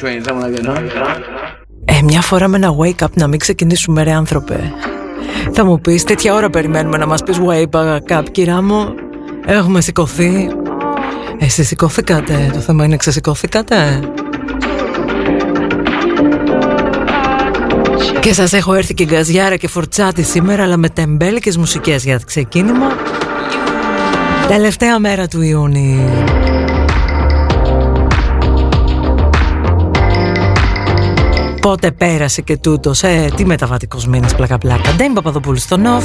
train? Something like that. Huh? Ε, μια φορά με ένα wake up να μην ξεκινήσουμε ρε άνθρωπε. Θα μου πεις τέτοια ώρα περιμένουμε να μας πεις wake up κυρά μου. Έχουμε σηκωθεί. Εσείς σηκωθήκατε. Το θέμα είναι ξεσηκωθήκατε. Και σας έχω έρθει και γκαζιάρα και φορτσάτη σήμερα αλλά με τεμπέλικες μουσικές για ξεκίνημα. Τελευταία μέρα του Ιούνιου. Πότε πέρασε και τούτος, ε, τι μεταβατικός μήνας πλάκα πλάκα. Ντέμι Παπαδοπούλου στο Νοφ.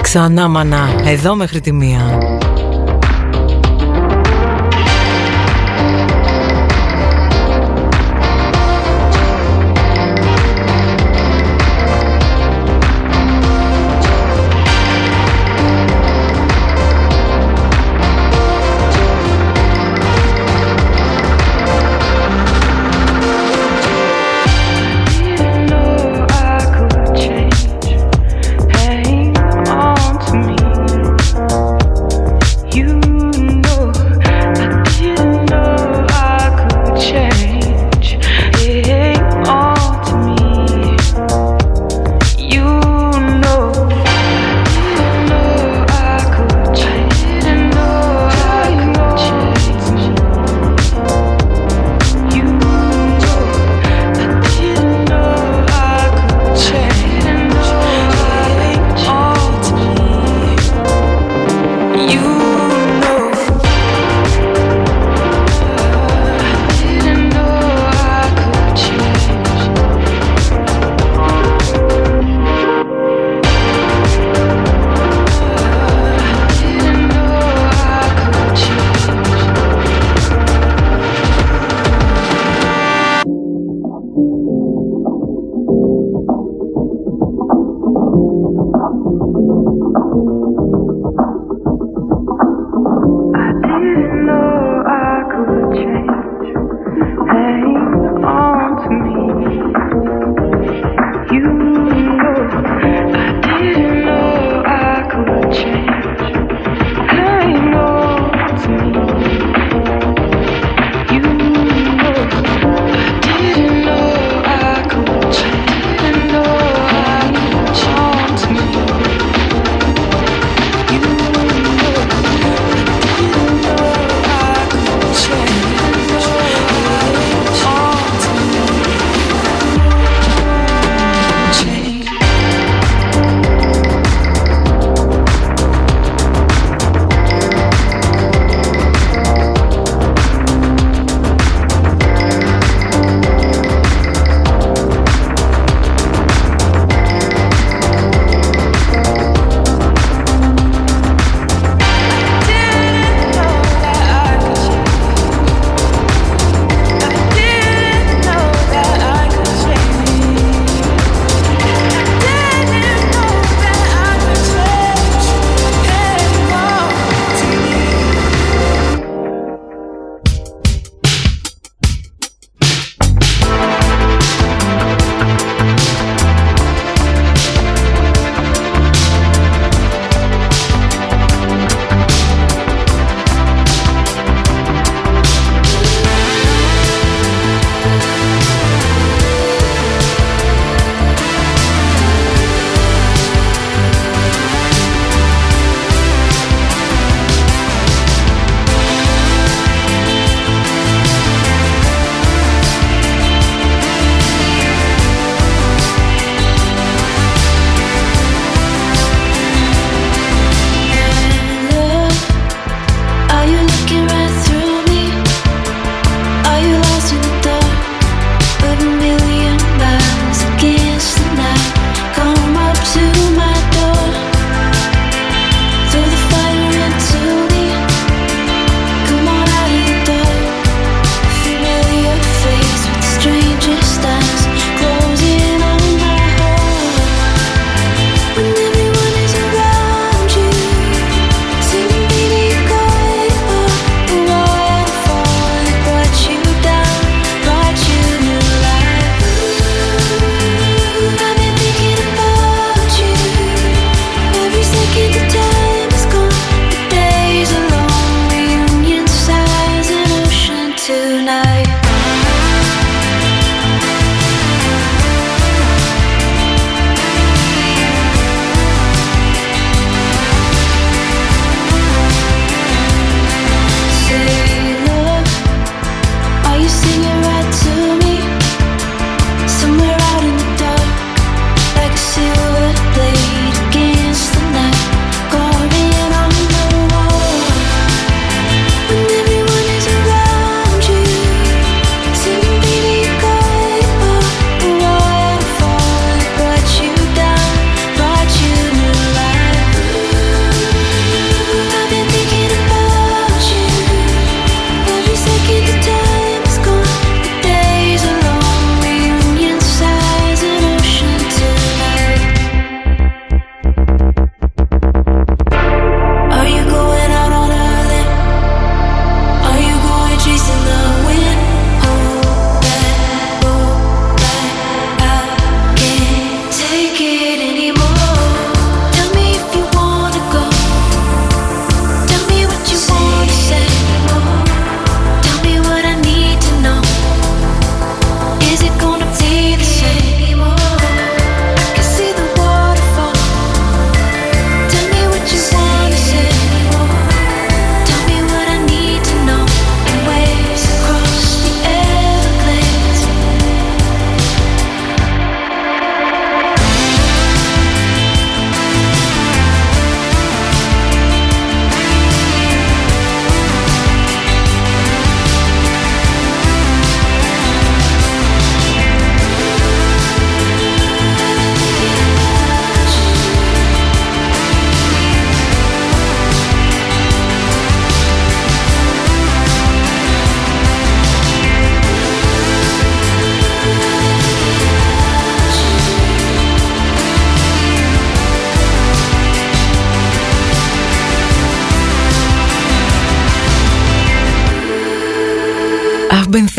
Ξανά μανά, εδώ μέχρι τη μία.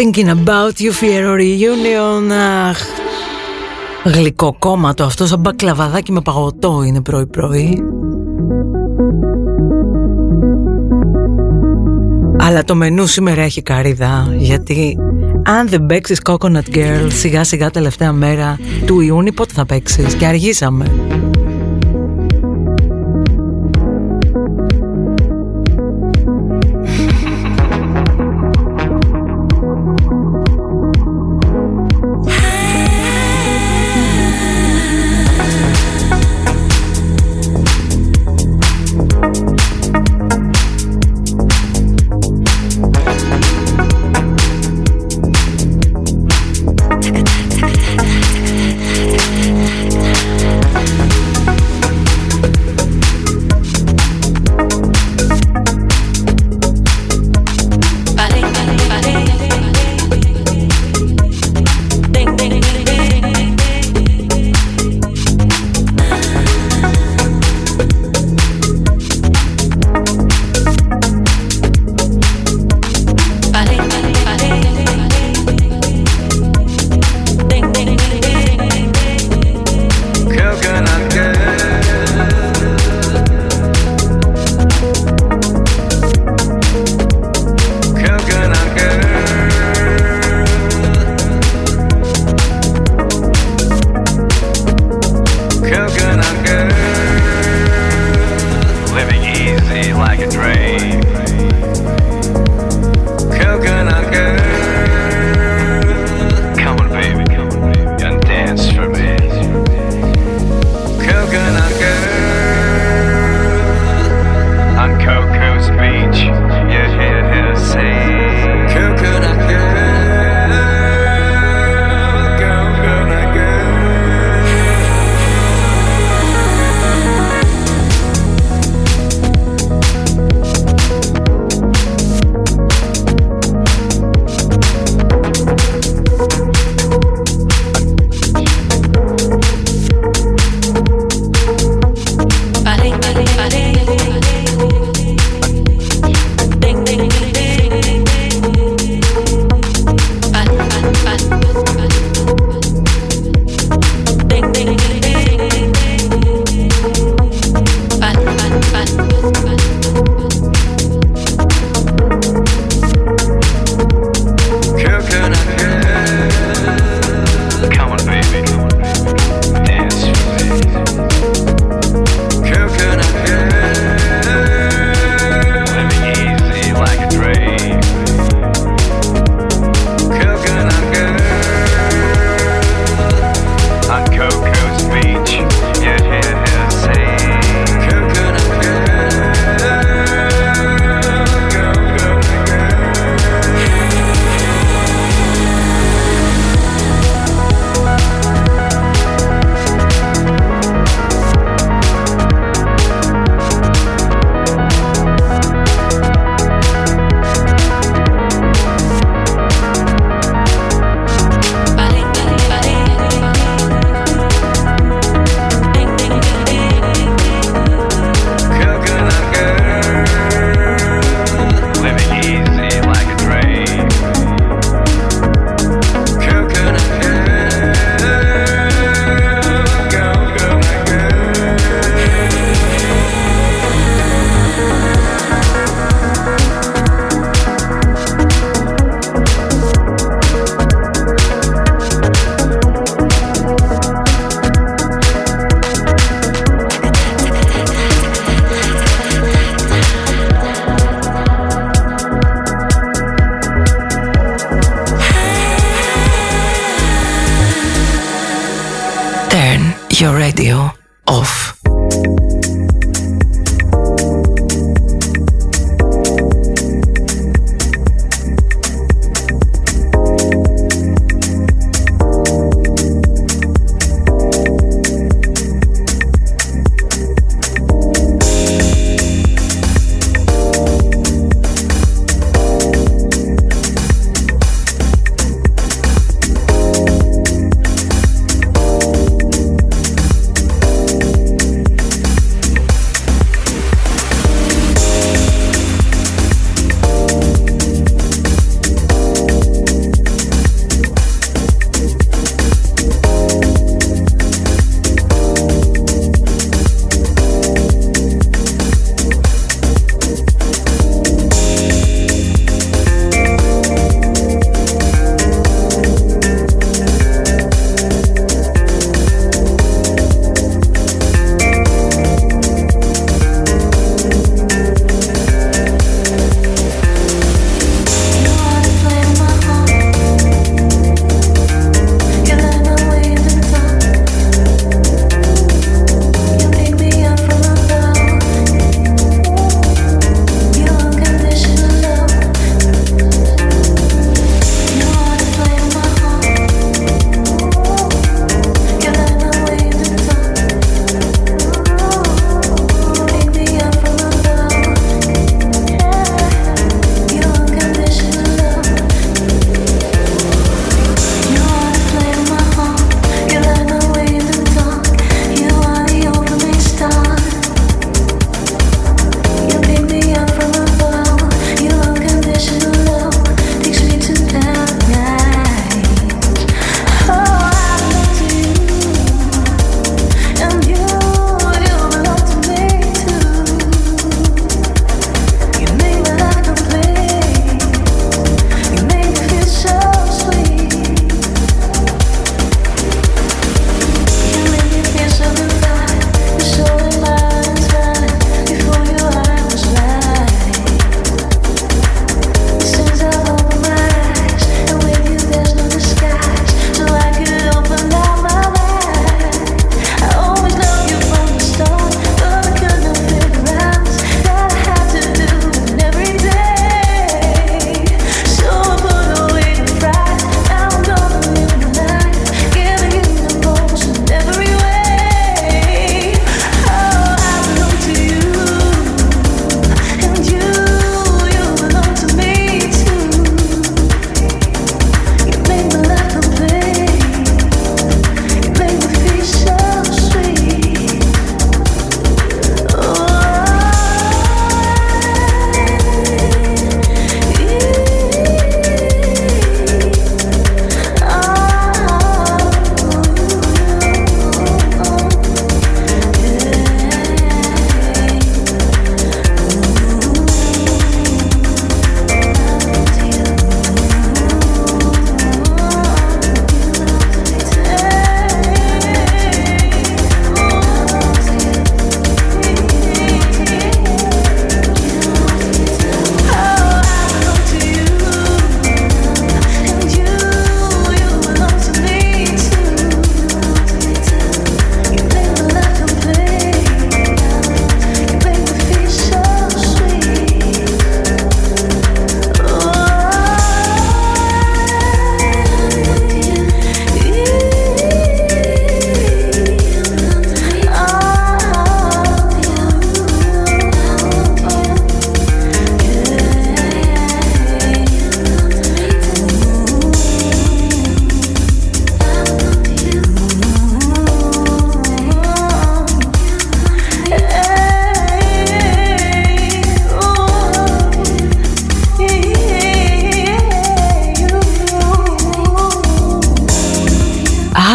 Thinking about you, Fiero Reunion. Αχ, γλυκό κόμματο αυτό, σαν μπακλαβαδάκι με παγωτό είναι πρωί-πρωί. Αλλά το μενού σήμερα έχει καρύδα, γιατί αν δεν παίξεις Coconut Girl σιγά σιγά τελευταία μέρα του Ιούνιου, πότε θα παίξεις και αργήσαμε.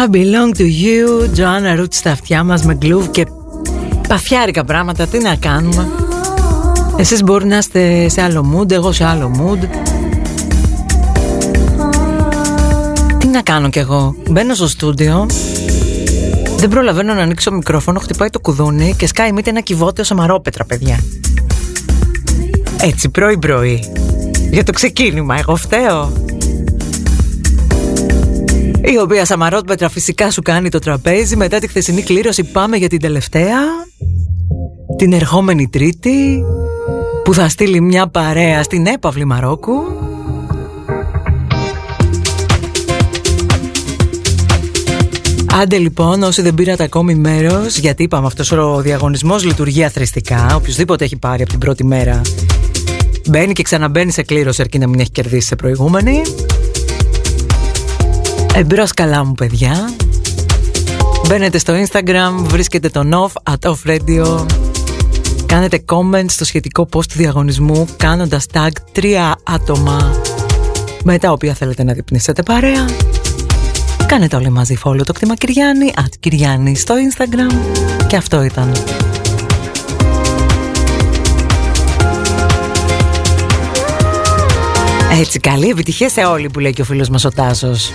I belong to you. Joanna Root στα αυτιά μας με γκλούβ και παθιάρικα πράγματα. Τι να κάνουμε; Εσείς μπορεί να είστε σε άλλο mood Εγώ σε άλλο mood. Τι να κάνω κι εγώ; Μπαίνω στο στούντιο Δεν προλαβαίνω να ανοίξω μικρόφωνο Χτυπάει το κουδούνι και σκάει μήτε ένα κυβότιο σαμαρόπετρα παιδιά. Έτσι πρωί πρωί Για το ξεκίνημα εγώ φταίω η οποία Σαμαρότπετρα φυσικά σου κάνει το τραπέζι. Μετά τη χθεσινή κλήρωση πάμε για την τελευταία. Την ερχόμενη τρίτη Που θα στείλει μια παρέα στην έπαυλη Μαρόκου. Άντε λοιπόν όσοι δεν πήρατε ακόμη μέρος Γιατί είπαμε αυτός ο διαγωνισμός λειτουργεί αθρηστικά Οποιοςδήποτε έχει πάρει από την πρώτη μέρα Μπαίνει και ξαναμπαίνει σε κλήρωση αρκεί να μην έχει κερδίσει σε προηγούμενη Εμπρός καλά μου παιδιά. Μπαίνετε στο Instagram, βρίσκετε τον off at off radio. Κάνετε comment στο σχετικό post του διαγωνισμού Κάνοντας tag τρία άτομα Με τα οποία θέλετε να διπνήσετε παρέα. Κάνετε όλοι μαζί follow το κτήμα Κυριάννη At Κυριάννη στο Instagram. Και αυτό ήταν. Έτσι καλή επιτυχία σε όλοι που λέει και ο φίλος μας ο Τάσος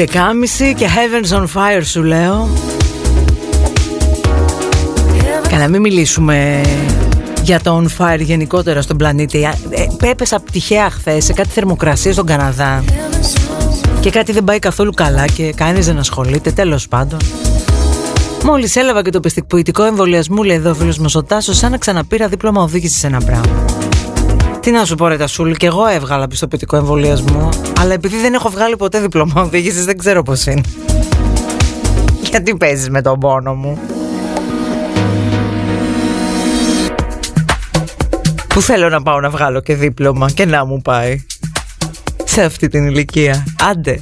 11.30 και Heavens on Fire σου λέω. Καλά μην μιλήσουμε για το on fire γενικότερα στον πλανήτη. Ε, Έπεσα τυχαία χθες σε κάτι θερμοκρασία στον Καναδά. Και κάτι δεν πάει καθόλου καλά και κανείς δεν ασχολείται τέλος πάντων. Μόλις έλαβα και το πιστικοποιητικό εμβολιασμού λέει εδώ ο φίλος μας ο Τάσος Σαν να ξαναπήρα δίπλωμα οδήγησης σε ένα πράγμα τι να σου πω ρε Τασούλη, και εγώ έβγαλα πιστοποιητικό εμβολιασμό, αλλά επειδή δεν έχω βγάλει ποτέ διπλώμα οδήγησης δεν ξέρω πώς είναι. Γιατί παίζεις με τον πόνο μου; Που θέλω να πάω να βγάλω και δίπλωμα και να μου πάει. Σε αυτή την ηλικία; Άντε.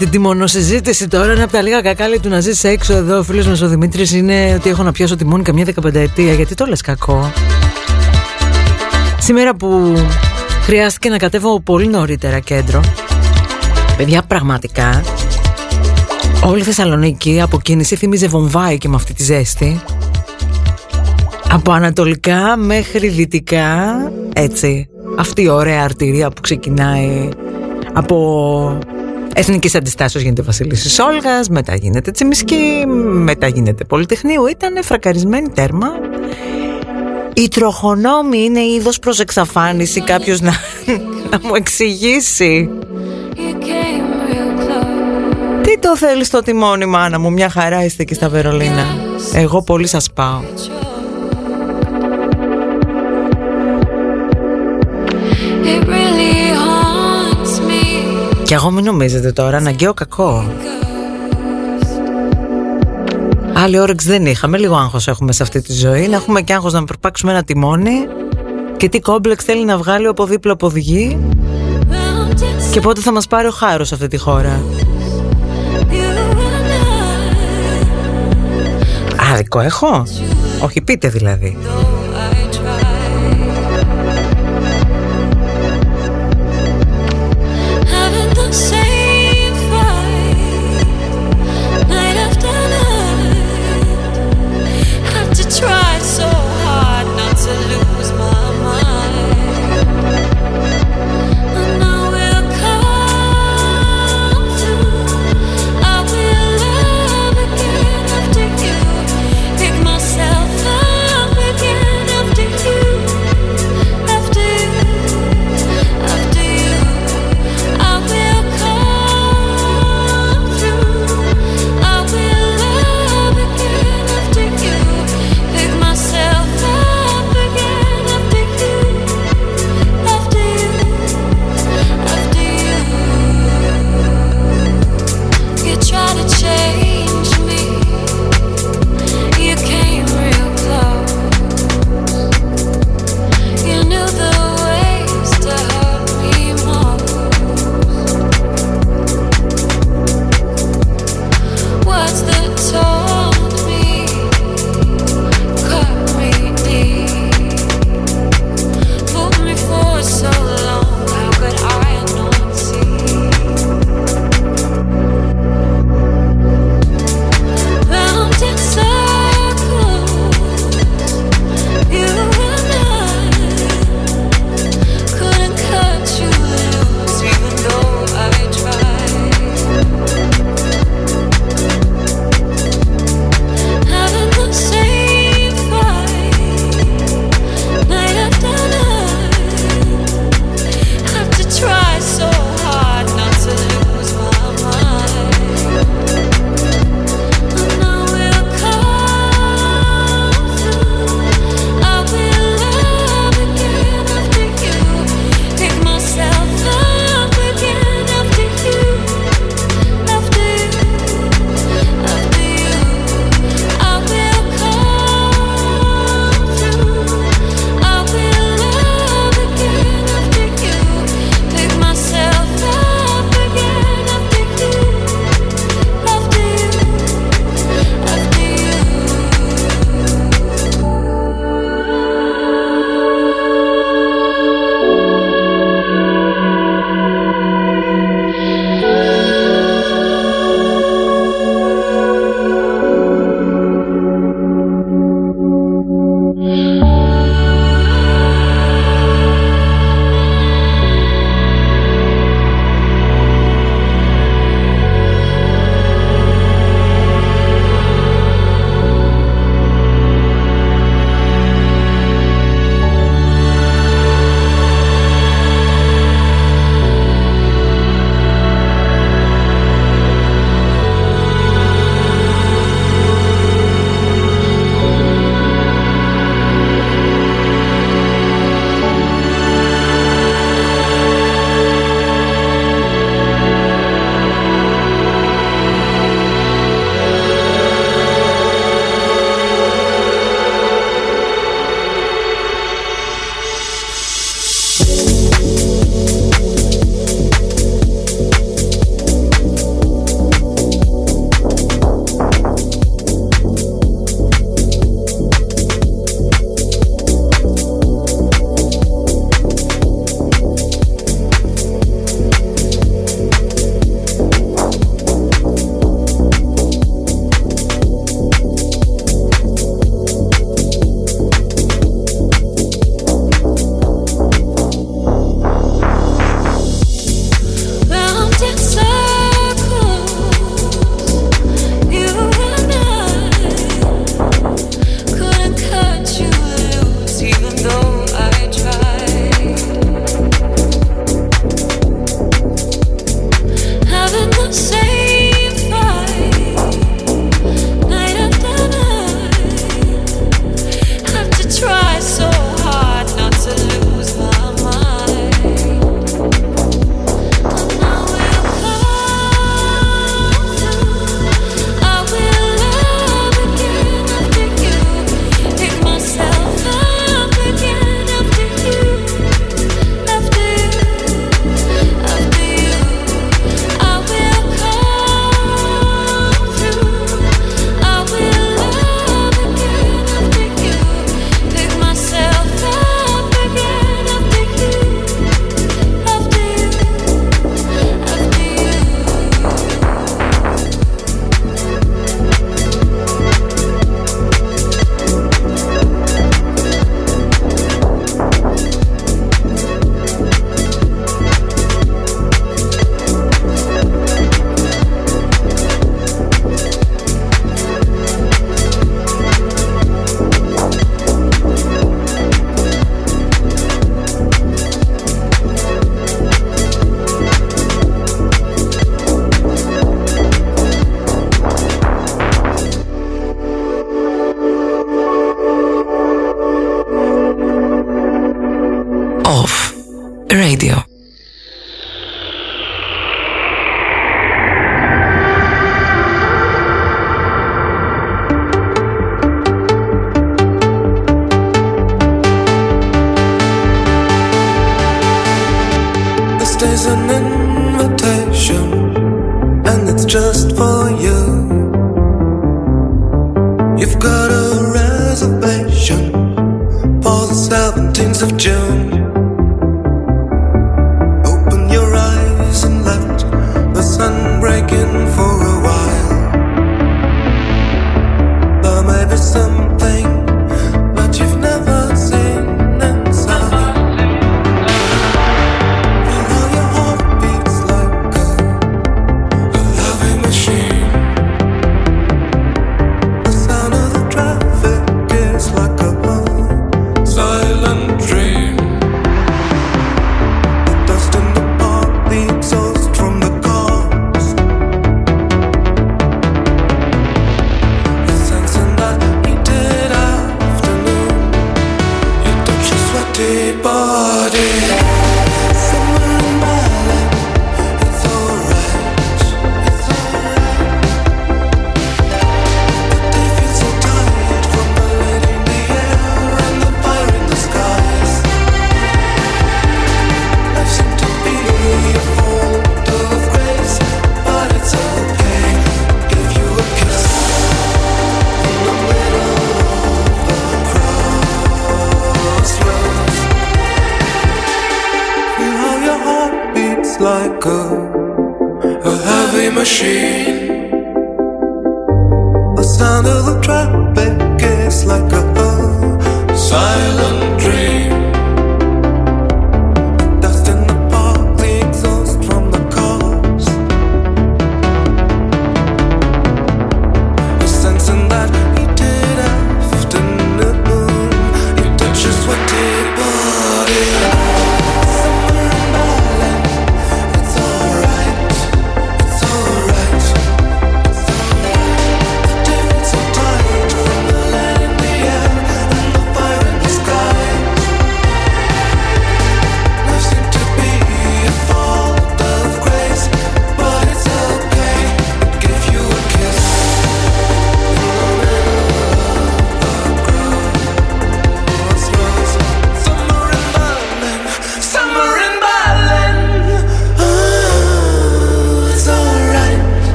Την τιμονοσυζήτηση τώρα. Ένα από τα λίγα κακάλια του να ζήσει έξω εδώ. Ο φίλος μας ο Δημήτρης είναι ότι έχω να πιάσω τιμόνι καμιά δεκαπενταετία. Γιατί το λες κακό. Σήμερα που χρειάστηκε να κατέβω πολύ νωρίτερα κέντρο. Παιδιά, πραγματικά όλη η Θεσσαλονίκη από κίνηση θύμιζε βομβάι και με αυτή τη ζέστη. Από ανατολικά μέχρι δυτικά, έτσι. Αυτή η ωραία αρτηρία που ξεκινάει από Εθνικής Αντιστάσεως γίνεται Βασιλίση Όλγας, μετά γίνεται Τσιμισκή, μετά γίνεται Πολυτεχνείου. Ήταν φρακαρισμένη τέρμα. Η τροχονόμη είναι είδος προς εξαφάνιση κάποιος να, να μου εξηγήσει Τι το θέλεις το τιμόνι μάνα μου Μια χαρά είστε εκεί στα Βερολίνα Εγώ πολύ σας πάω Και εγώ μην νομίζετε τώρα, αναγκαίο κακό. Άλλη όρεξη δεν είχαμε, λίγο άγχος έχουμε σε αυτή τη ζωή. Να έχουμε και άγχος να προπάξουμε ένα τιμόνι. Και τι κόμπλεξ θέλει να βγάλει από δίπλα από οδηγή. Και πότε θα μας πάρει ο χάρος σε αυτή τη χώρα. Άδικο έχω. Όχι πείτε δηλαδή.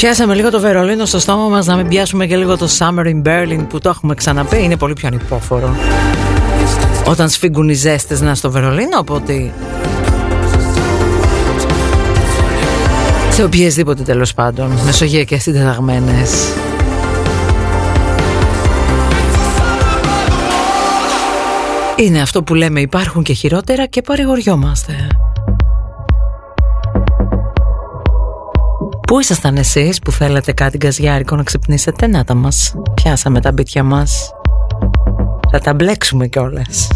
Πιάσαμε λίγο το Βερολίνο στο στόμα μας να μην πιάσουμε και λίγο το Summer in Berlin που το έχουμε ξαναπεί. Είναι πολύ πιο ανυπόφορο όταν σφίγγουν οι ζέστες να στο Βερολίνο οπότε σε οποιασδήποτε τέλος πάντων μεσογειακές συντεταγμένες. Είναι αυτό που λέμε υπάρχουν και χειρότερα και παρηγοριόμαστε Πού ήσασταν εσείς που θέλατε κάτι γκαζιάρικο να ξυπνήσετε; Να τα μας Πιάσαμε τα μπίτια μας. Θα τα μπλέξουμε κιόλας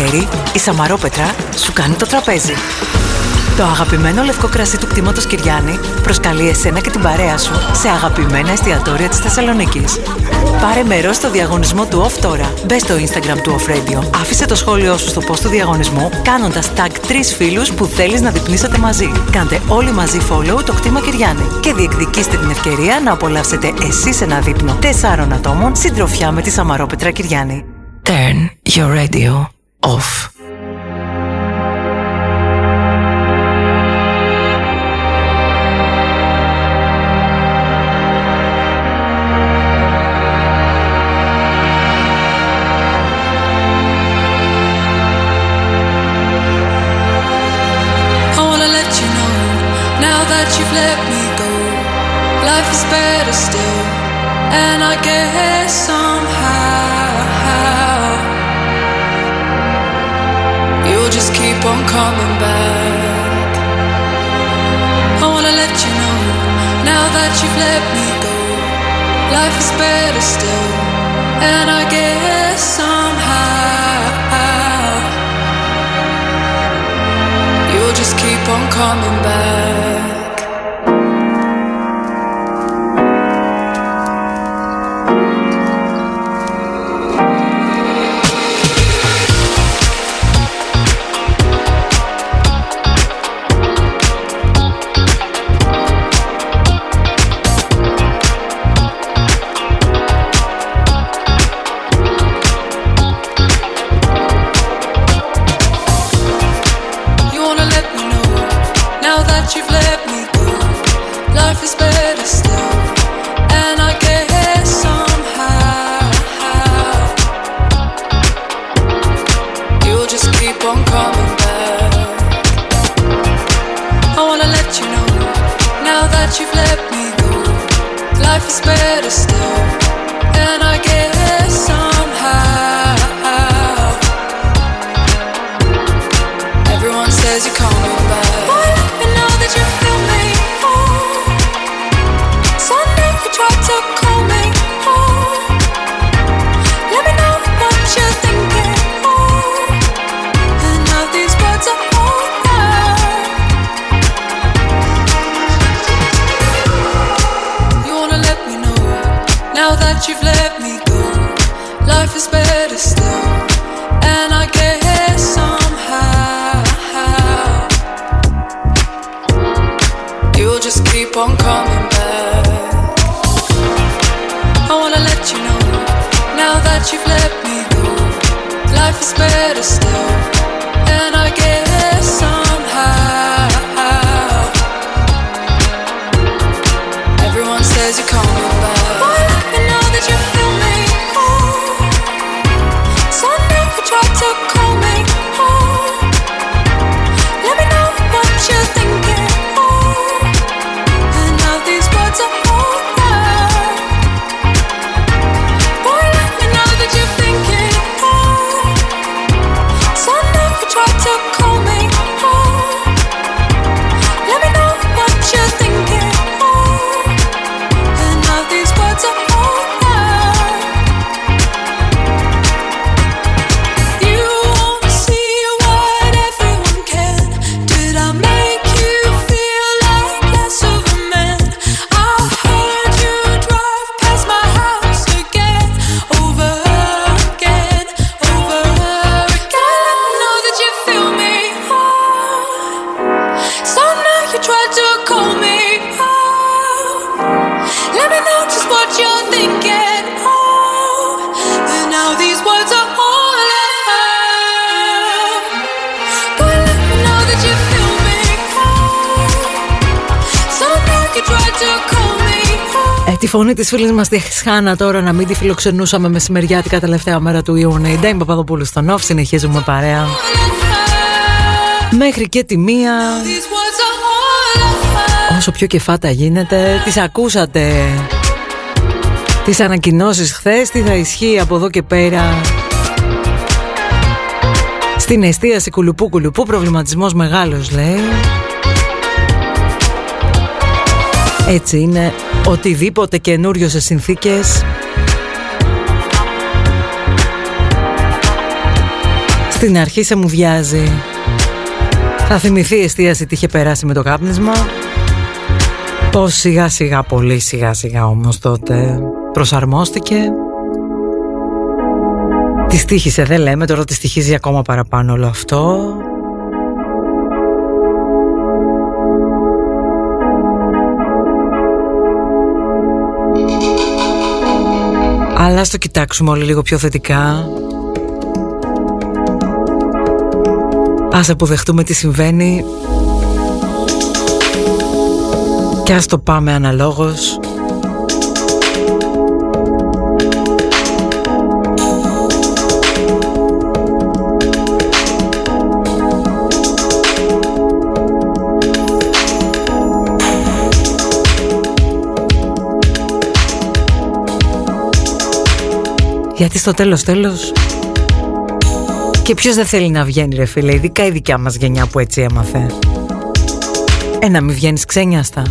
καλοκαίρι η Σαμαρόπετρα σου κάνει το τραπέζι. Το αγαπημένο λευκό κρασί του κτήματος Κυριάννη προσκαλεί εσένα και την παρέα σου σε αγαπημένα εστιατόρια της Θεσσαλονίκης. Πάρε μέρος στο διαγωνισμό του OFF τώρα. Μπε στο Instagram του Off Radio. Άφησε το σχόλιο σου στο post του διαγωνισμού κάνοντας tag τρεις φίλους που θέλεις να διπνίσετε μαζί. Κάντε όλοι μαζί follow το κτήμα Κυριάννη και διεκδικήστε την ευκαιρία να απολαύσετε εσείς ένα δείπνο τεσσάρων ατόμων συντροφιά με τη Σαμαρόπετρα Κυριάννη. Turn your radio off. te voulais τη φωνή της φίλης μας τη Χάνα τώρα να μην τη φιλοξενούσαμε μεσημεριάτικα τελευταία μέρα του Ιούνιου. Είμαι Παπαδοπούλου στον Όφ, συνεχίζουμε παρέα. Μέχρι και τη μία. Όσο πιο κεφάτα γίνεται Τις ακούσατε. Τις ανακοινώσεις χθες Τι θα ισχύει από εδώ και πέρα. Στην εστίαση κουλουπού κουλουπού Προβληματισμός μεγάλος λέει. Έτσι είναι οτιδήποτε καινούριο σε συνθήκες. Στην αρχή σε μου βιάζει. Θα θυμηθεί η εστίαση τι είχε περάσει με το κάπνισμα. Πως σιγά σιγά πολύ σιγά σιγά όμως τότε προσαρμόστηκε. Τη στήχησε δεν λέμε τώρα τη στοιχίζει ακόμα παραπάνω όλο αυτό Αλλά ας το κοιτάξουμε όλοι λίγο πιο θετικά. Ας αποδεχτούμε τι συμβαίνει. Και ας το πάμε αναλόγως Γιατί στο τέλος τέλος. Και ποιος δεν θέλει να βγαίνει ρε φίλε Ειδικά η δικιά μας γενιά που έτσι έμαθε. Ε να μην βγαίνεις ξένιαστα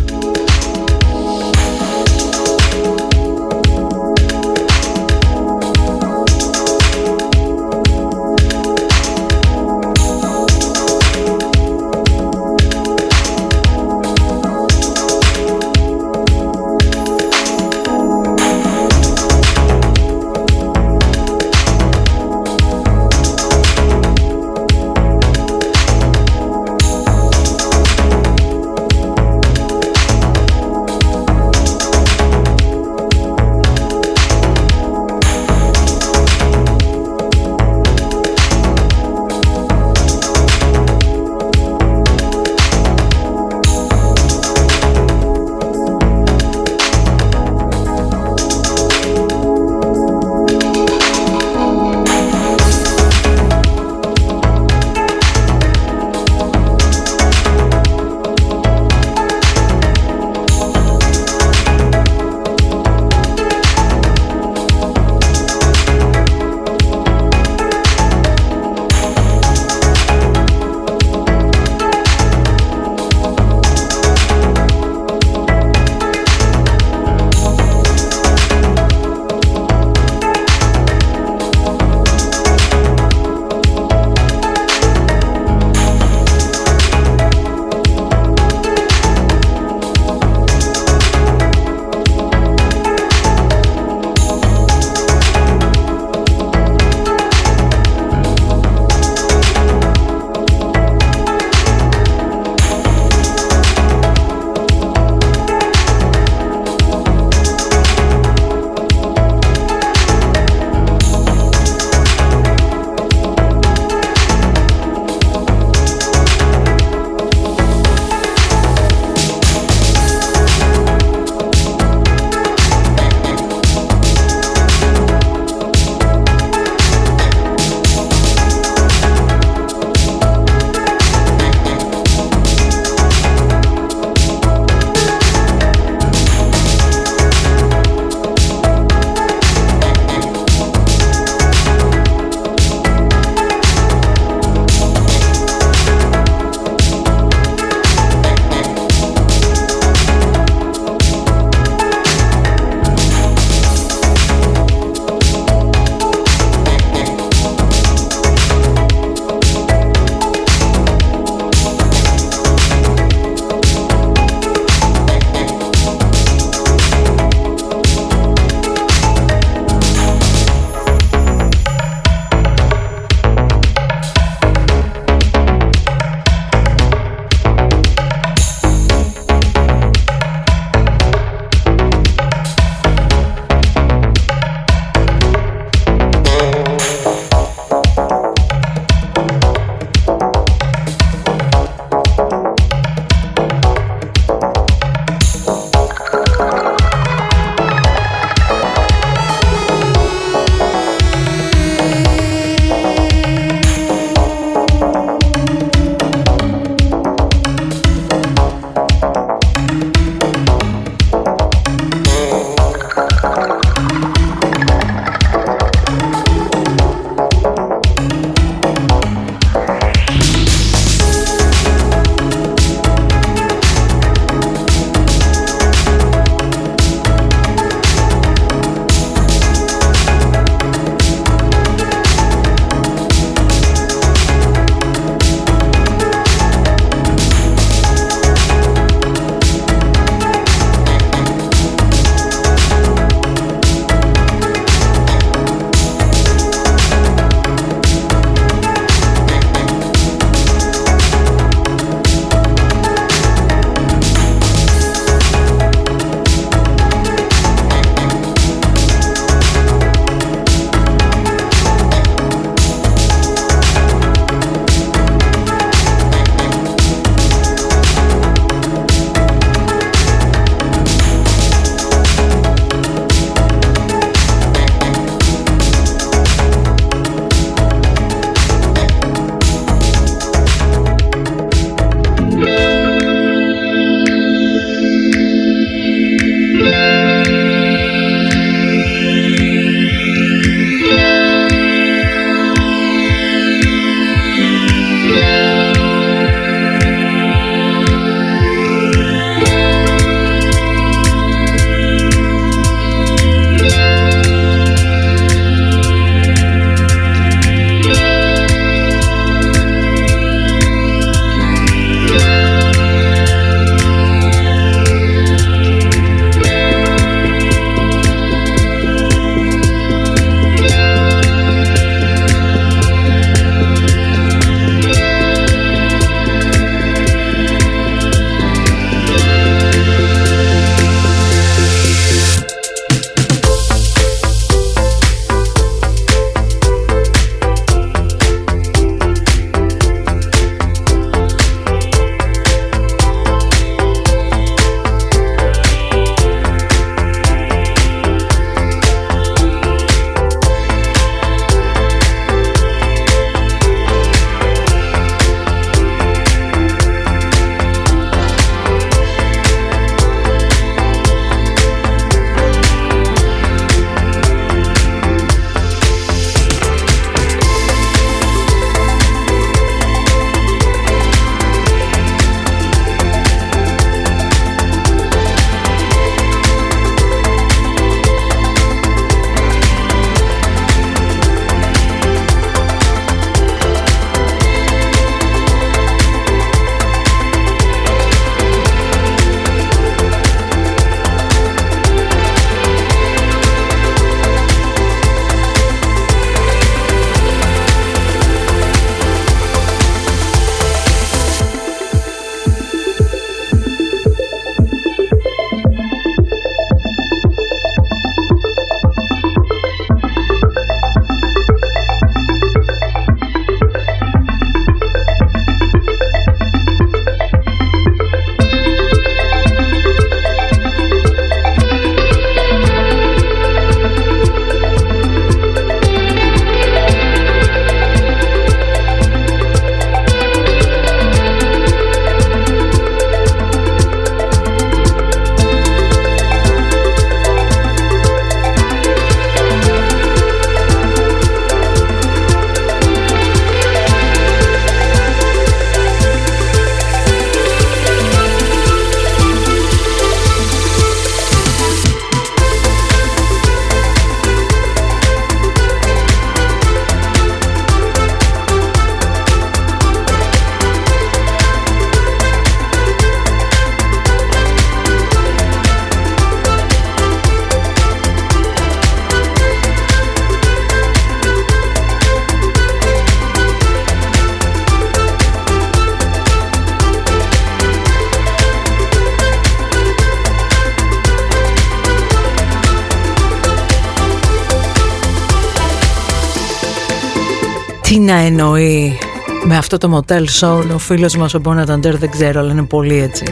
εννοεί με αυτό το motel show ο φίλος μας ο Μπόναταντέρ δεν ξέρω αλλά είναι πολύ έτσι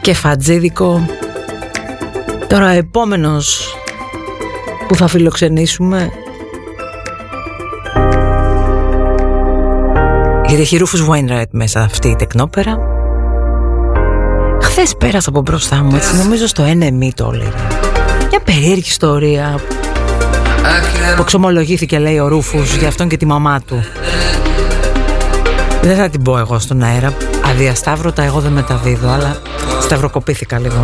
και φατζίδικο τώρα επόμενος που θα φιλοξενήσουμε. Γιατί έχει Ρούφους Wainwright μέσα αυτή η τεκνόπερα. Χθες πέρασα από μπροστά μου έτσι νομίζω στο NME το έλεγε μια περίεργη ιστορία που εξομολογήθηκε λέει ο Ρούφους για αυτόν και τη μαμά του. Δεν θα την πω εγώ στον αέρα. Αδιασταύρωτα εγώ δεν μεταδίδω Αλλά σταυροκοπήθηκα λίγο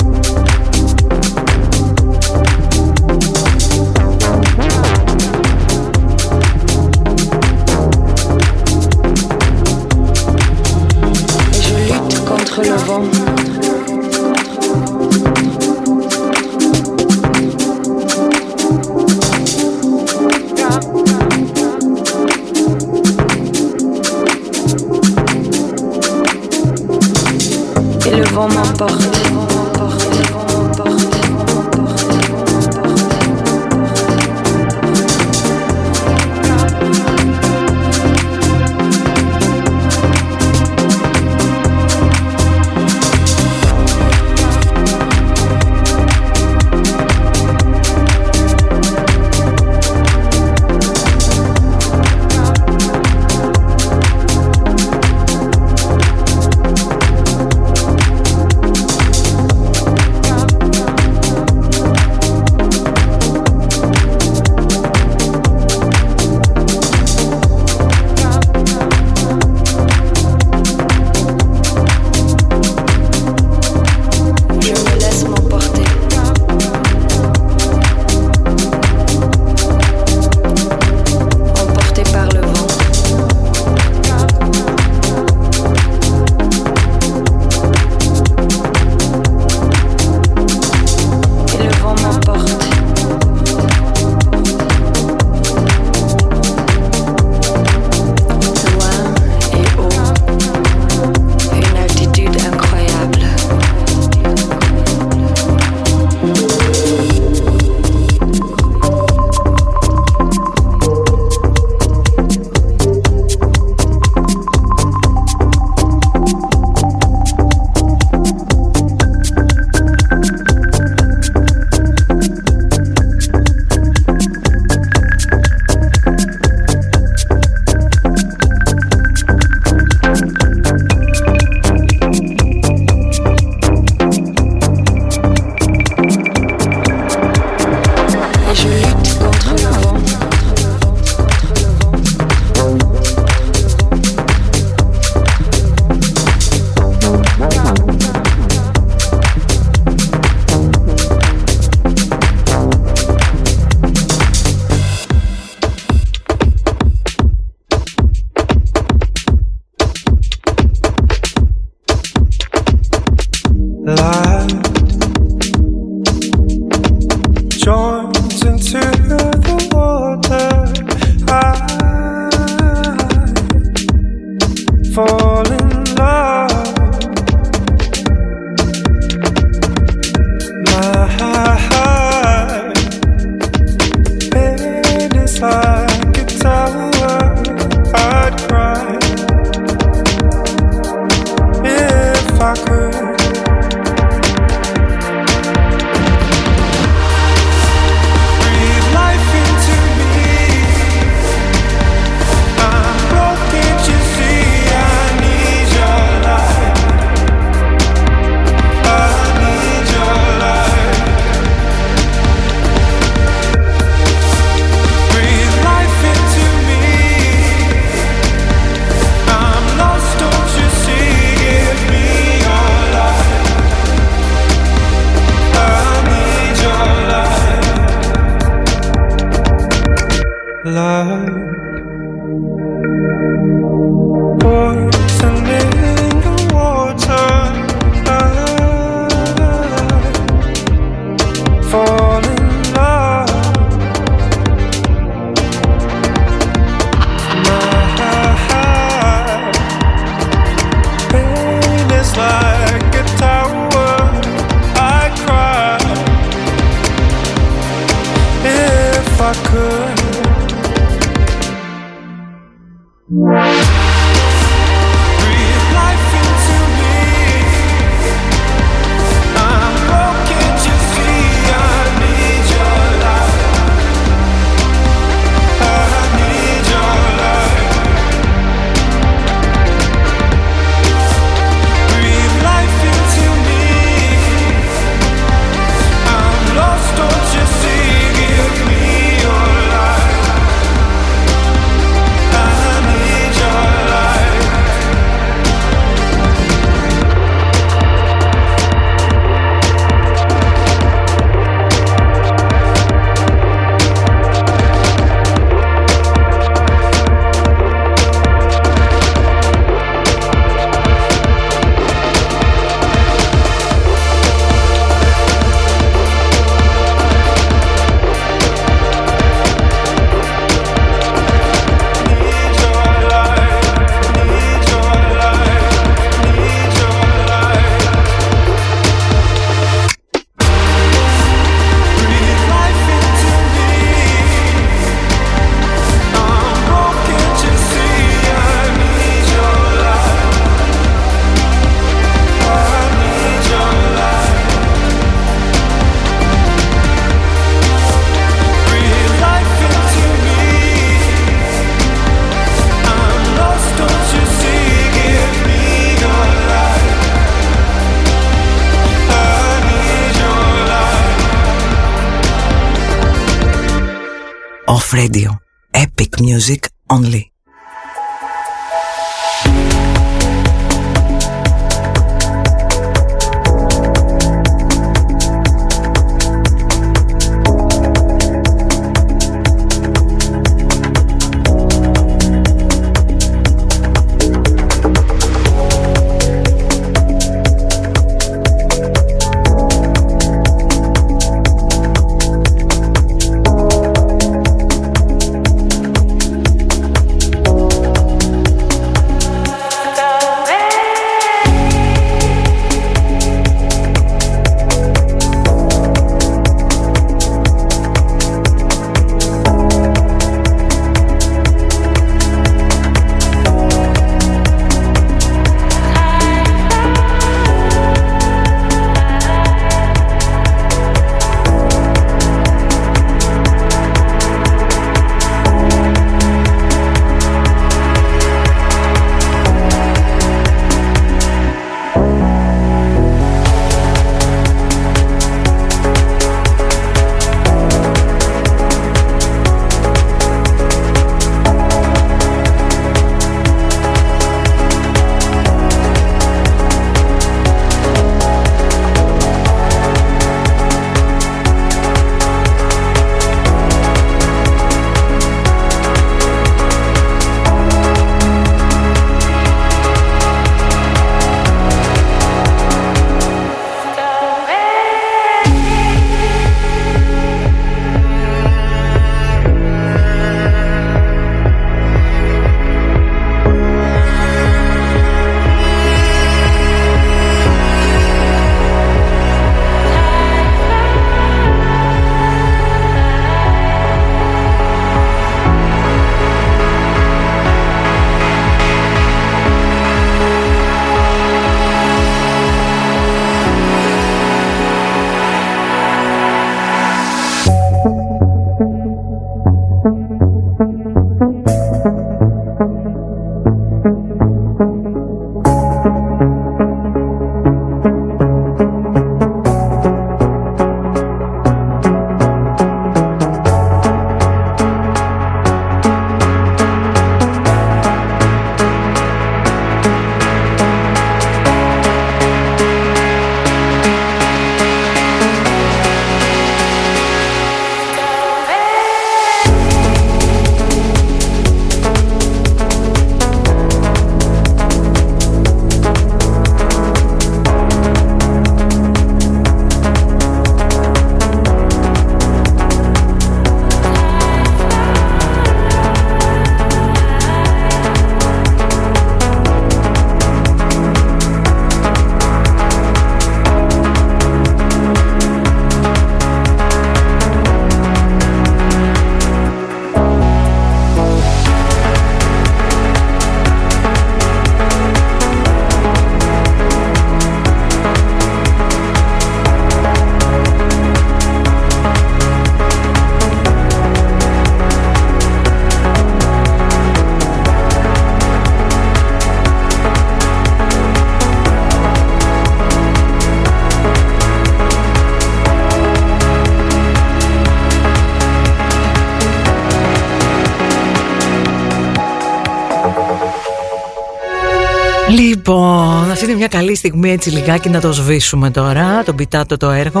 καλή στιγμή έτσι λιγάκι να το σβήσουμε τώρα. Τον πιτάτο το έργο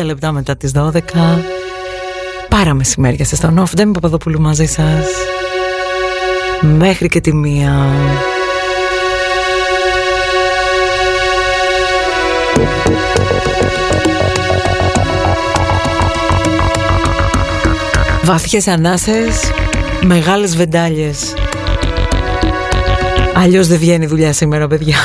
30 λεπτά μετά τις 12 Πάρα μεσημέρια σε στον off. Δεν είμαι Παπαδοπούλου μαζί σας. Μέχρι και τη μία. Βαθιές ανάσες Μεγάλες βεντάλιες. Αλλιώς δεν βγαίνει δουλειά σήμερα παιδιά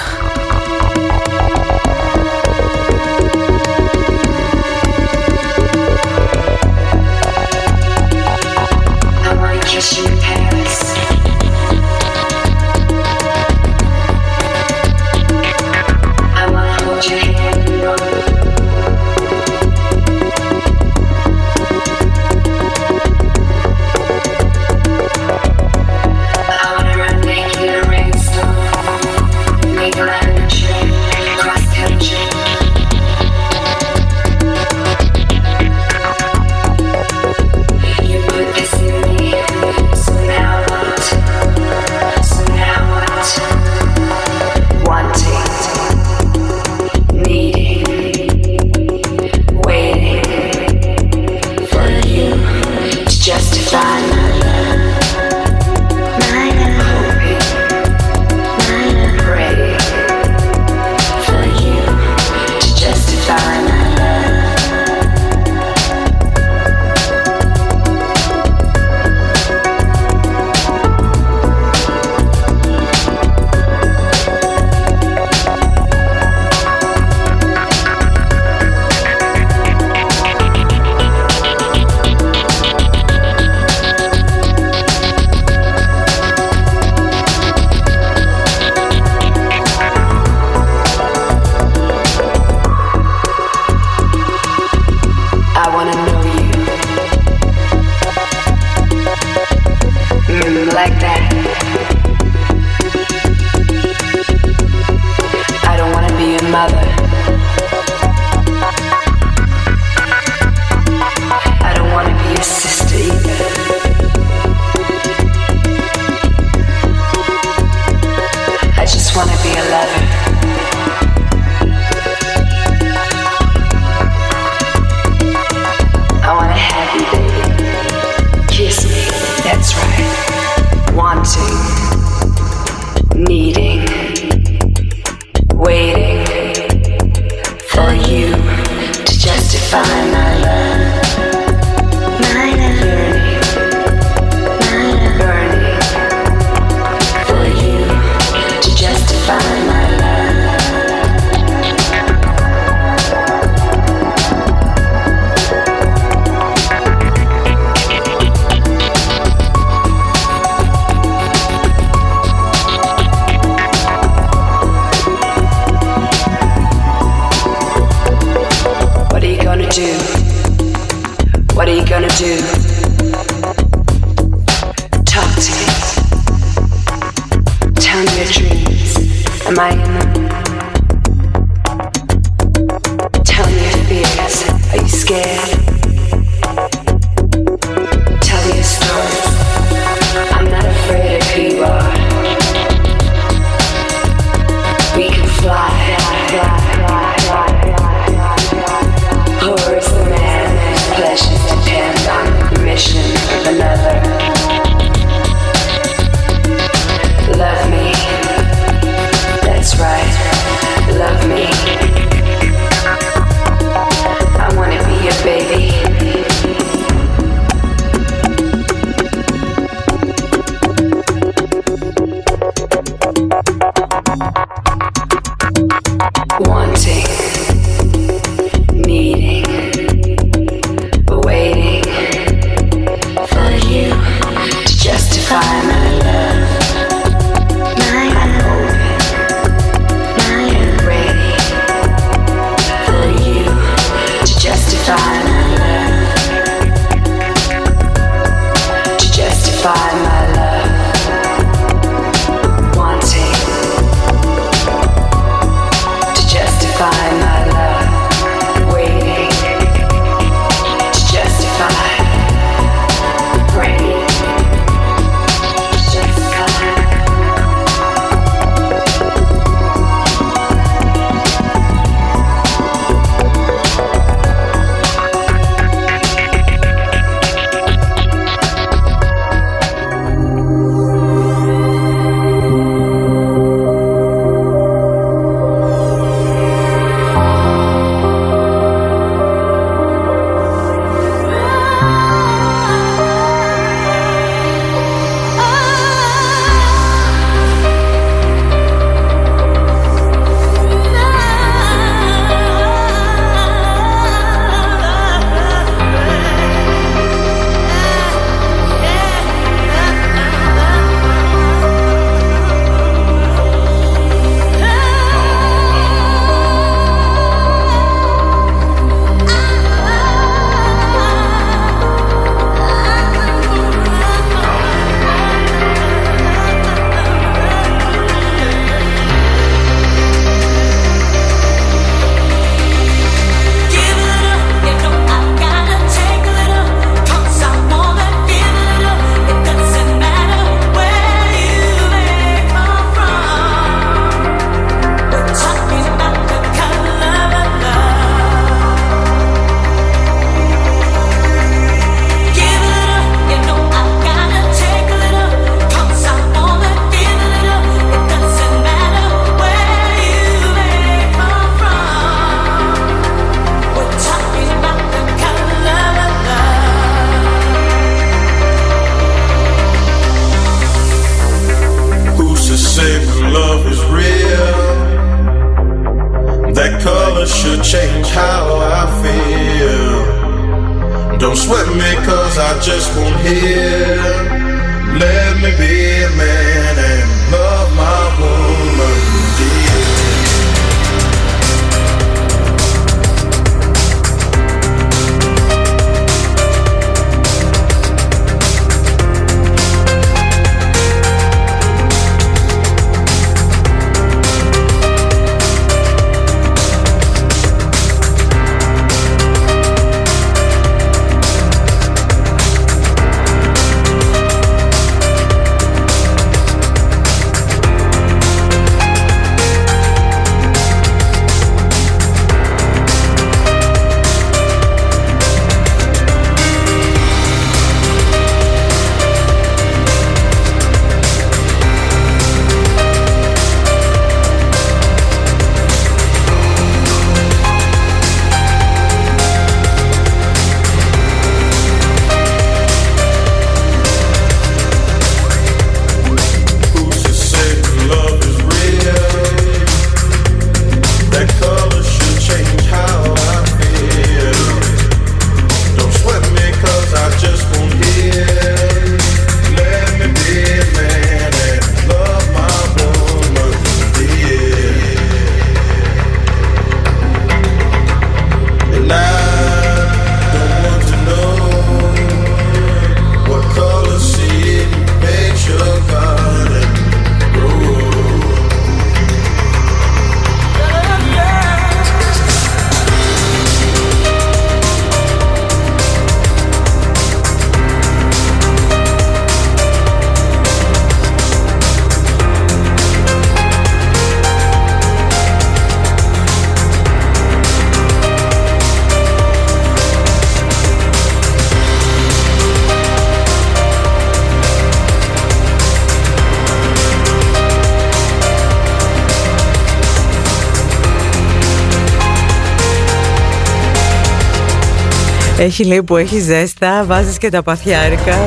Έχει λέει που έχει ζέστα, βάζεις και τα παθιάρικα.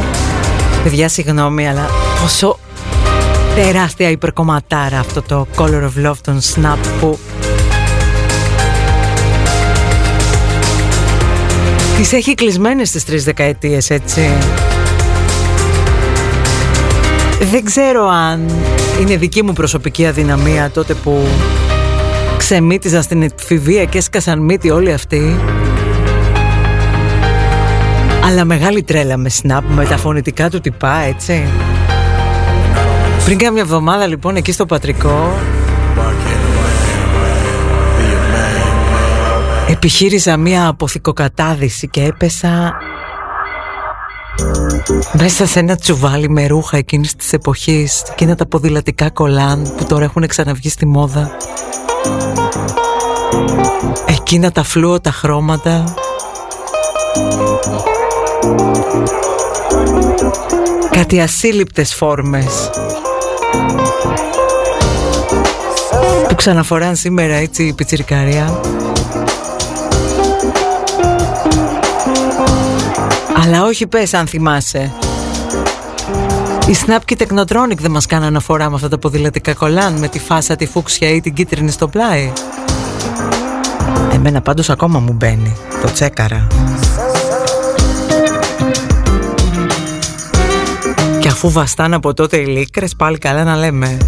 Παιδιά, συγγνώμη, αλλά πόσο τεράστια υπερκομματάρα αυτό το Color of Love των Snap που Τις έχει κλεισμένες στις τρεις δεκαετίες έτσι Δεν ξέρω αν είναι δική μου προσωπική αδυναμία τότε που ξεμύτιζαν στην εφηβεία και έσκασαν μύτη όλοι αυτοί αλλά μεγάλη τρέλα με Snap με τα φωνητικά του τυπά έτσι. Πριν κάμια εβδομάδα λοιπόν εκεί στο Πατρικό Επιχείρησα μία αποθηκοκατάδυση και έπεσα μέσα σε ένα τσουβάλι με ρούχα εκείνης της εποχής Εκείνα τα ποδηλατικά κολάν που τώρα έχουν ξαναβγεί στη μόδα. Εκείνα τα φλούω τα χρώματα Κάτι ασύλληπτες φόρμες Που ξαναφοράν σήμερα έτσι η πιτσιρικαρία Αλλά όχι πες αν θυμάσαι η Snap και η Technotronic δεν μας κάνανε αναφορά με αυτά τα ποδηλατικά κολάν με τη φάσα, τη φούξια ή την κίτρινη στο πλάι. Εμένα πάντως ακόμα μου μπαίνει. Το τσέκαρα. Αφού βαστάνε από τότε οι λίκρες πάλι καλά να λέμε.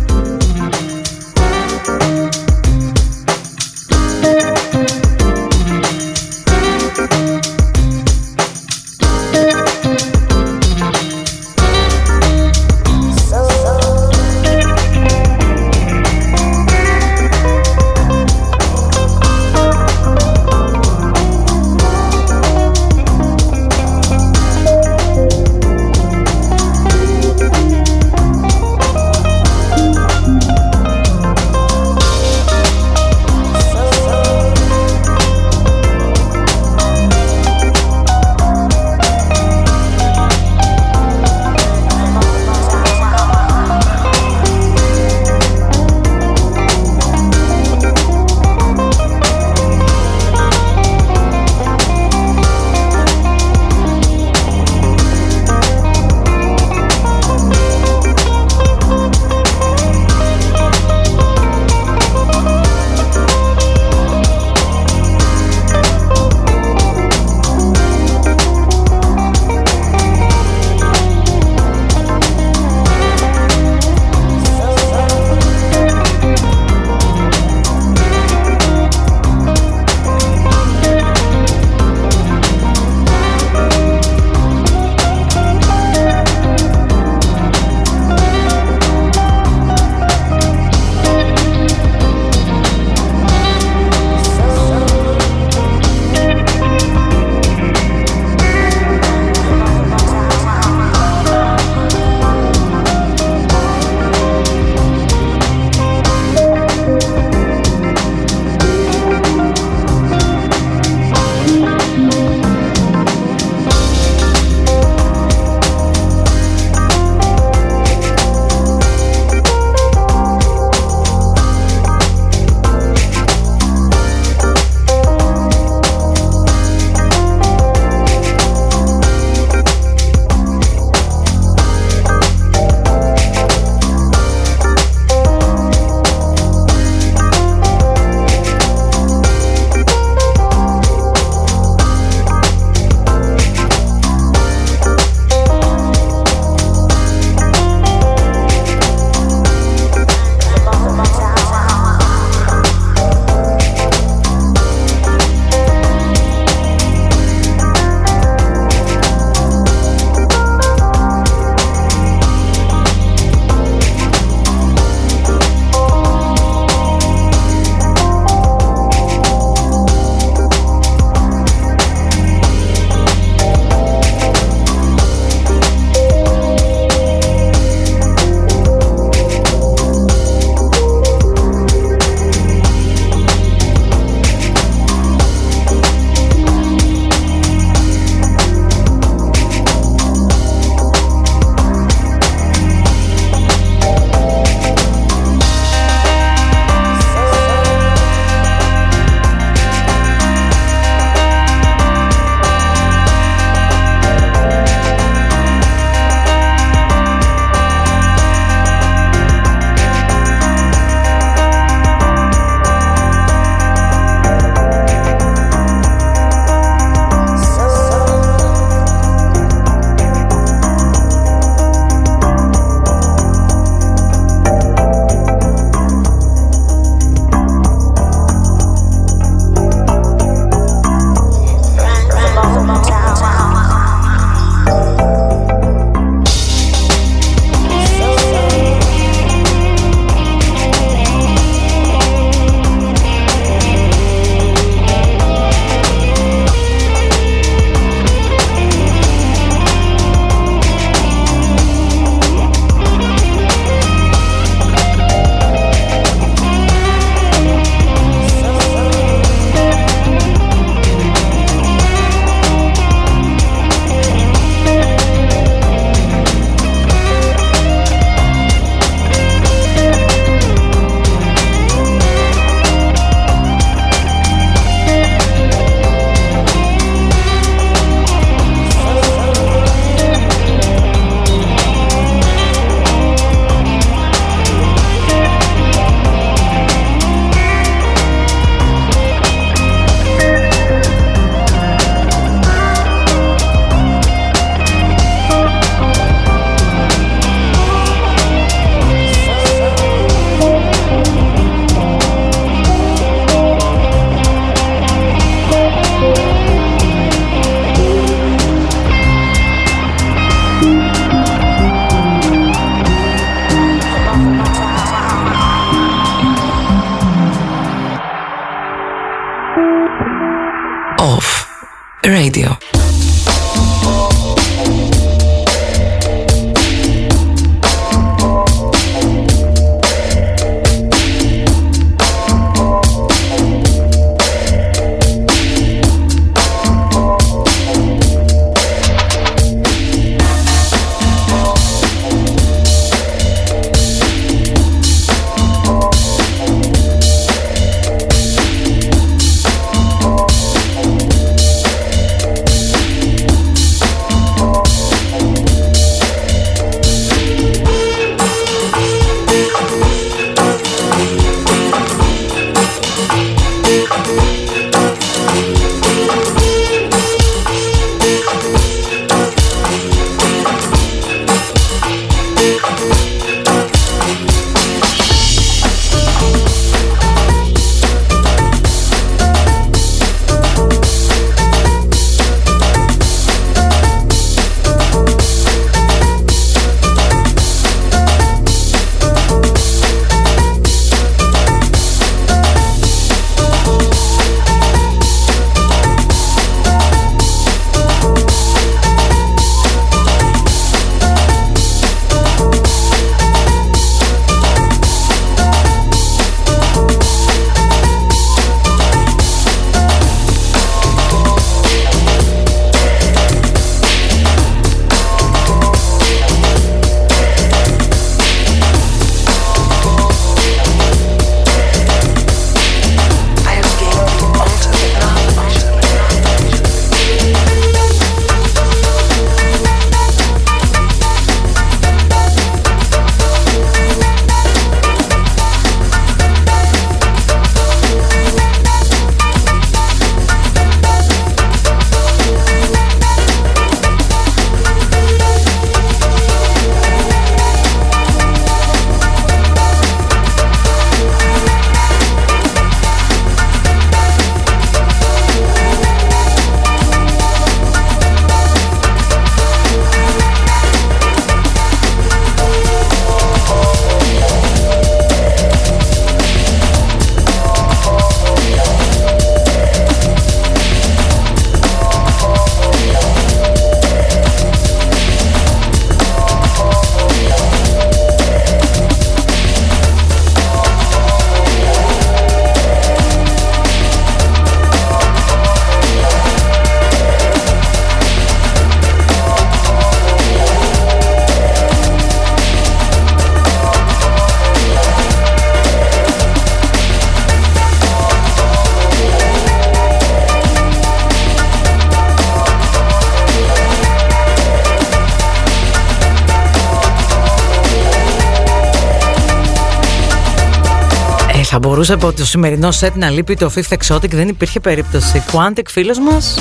Μπορούσε από το σημερινό σετ να λείπει το Fifth Exotic, δεν υπήρχε περίπτωση. Quantic φίλος μας,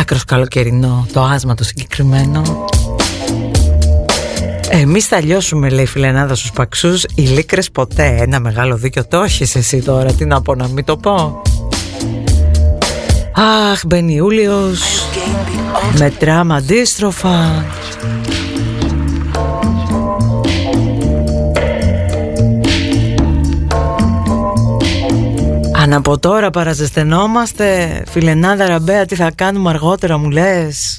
άκρος καλοκαιρινό, το άσμα το συγκεκριμένο. Εμείς θα λιώσουμε λέει φιλενάδα στους παξούς. Οι λίκρες ποτέ Ένα μεγάλο δίκιο. Το έχεις εσύ τώρα Τι να πω να μην το πω. Αχ μπαίνει Ιούλιος. Μετράμε αντίστροφα Αν από τώρα παραζεσθενόμαστε Φιλενάδα ραμπέα τι θα κάνουμε αργότερα μου λες;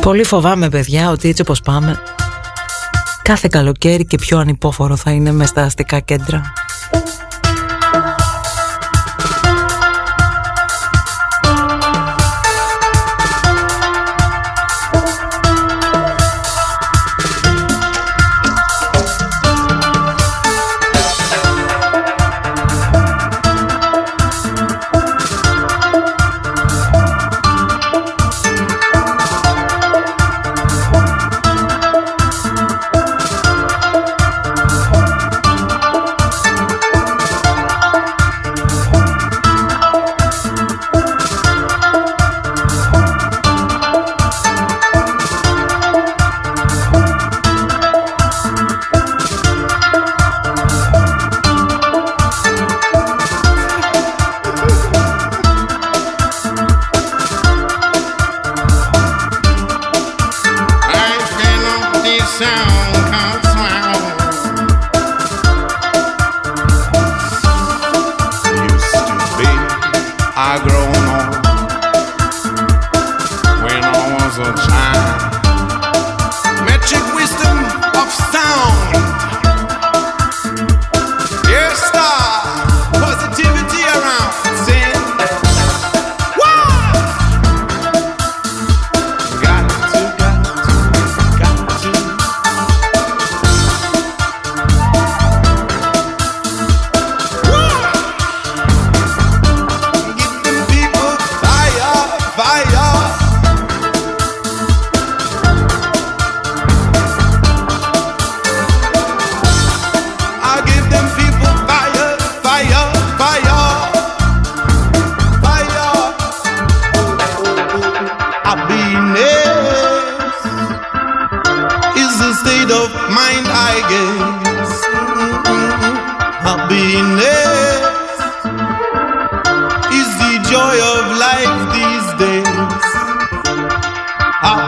Πολύ φοβάμαι παιδιά ότι έτσι όπως πάμε Κάθε καλοκαίρι και πιο ανυπόφορο θα είναι με στα αστικά κέντρα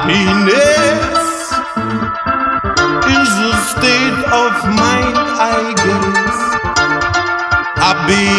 Happiness is a state of mind, I guess. Happiness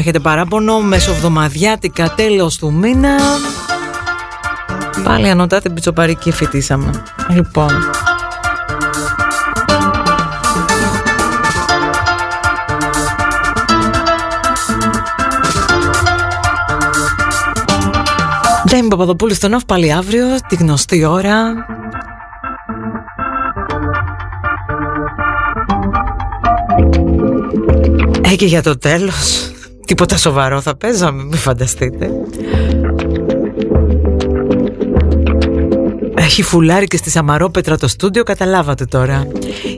έχετε παράπονο μεσοβδομαδιάτικα τέλος του μήνα. Πάλι ανωτά την πιτσοπαρική φοιτήσαμε. Λοιπόν. Ντέμι Παπαδοπούλου στον Νοφ πάλι αύριο, τη γνωστή ώρα. Ε, και για το τέλος, τίποτα σοβαρό θα παίζαμε, μην φανταστείτε. Έχει φουλάρει και στη Σαμαρόπετρα το στούντιο, καταλάβατε τώρα.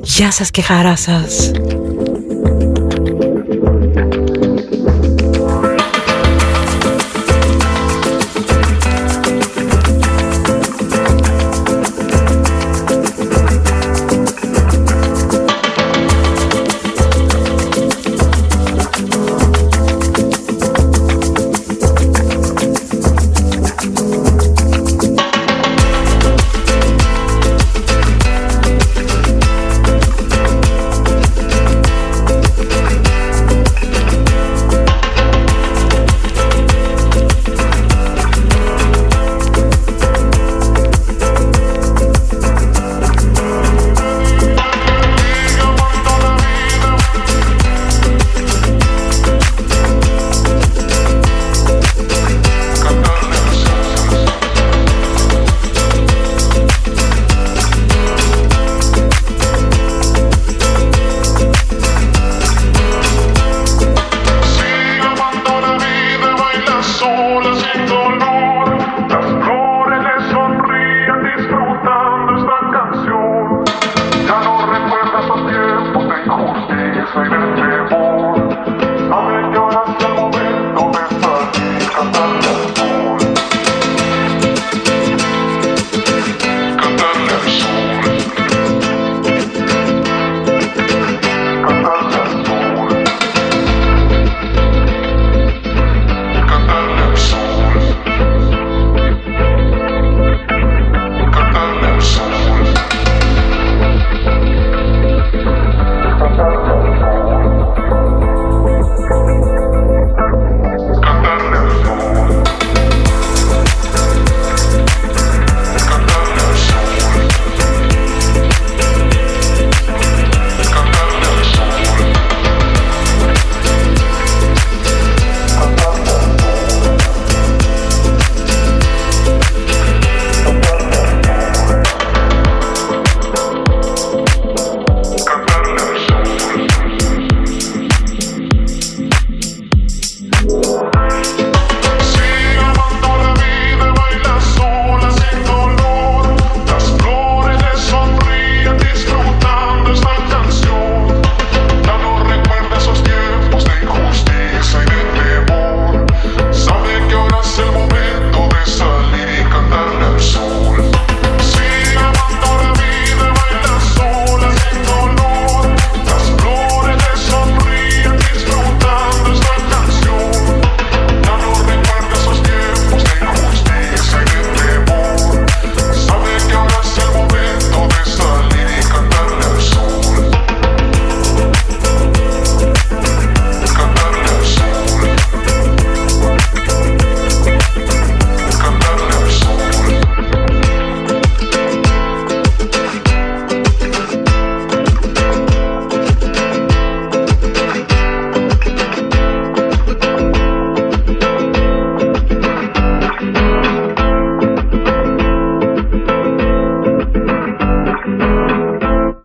Γεια σας και χαρά σας.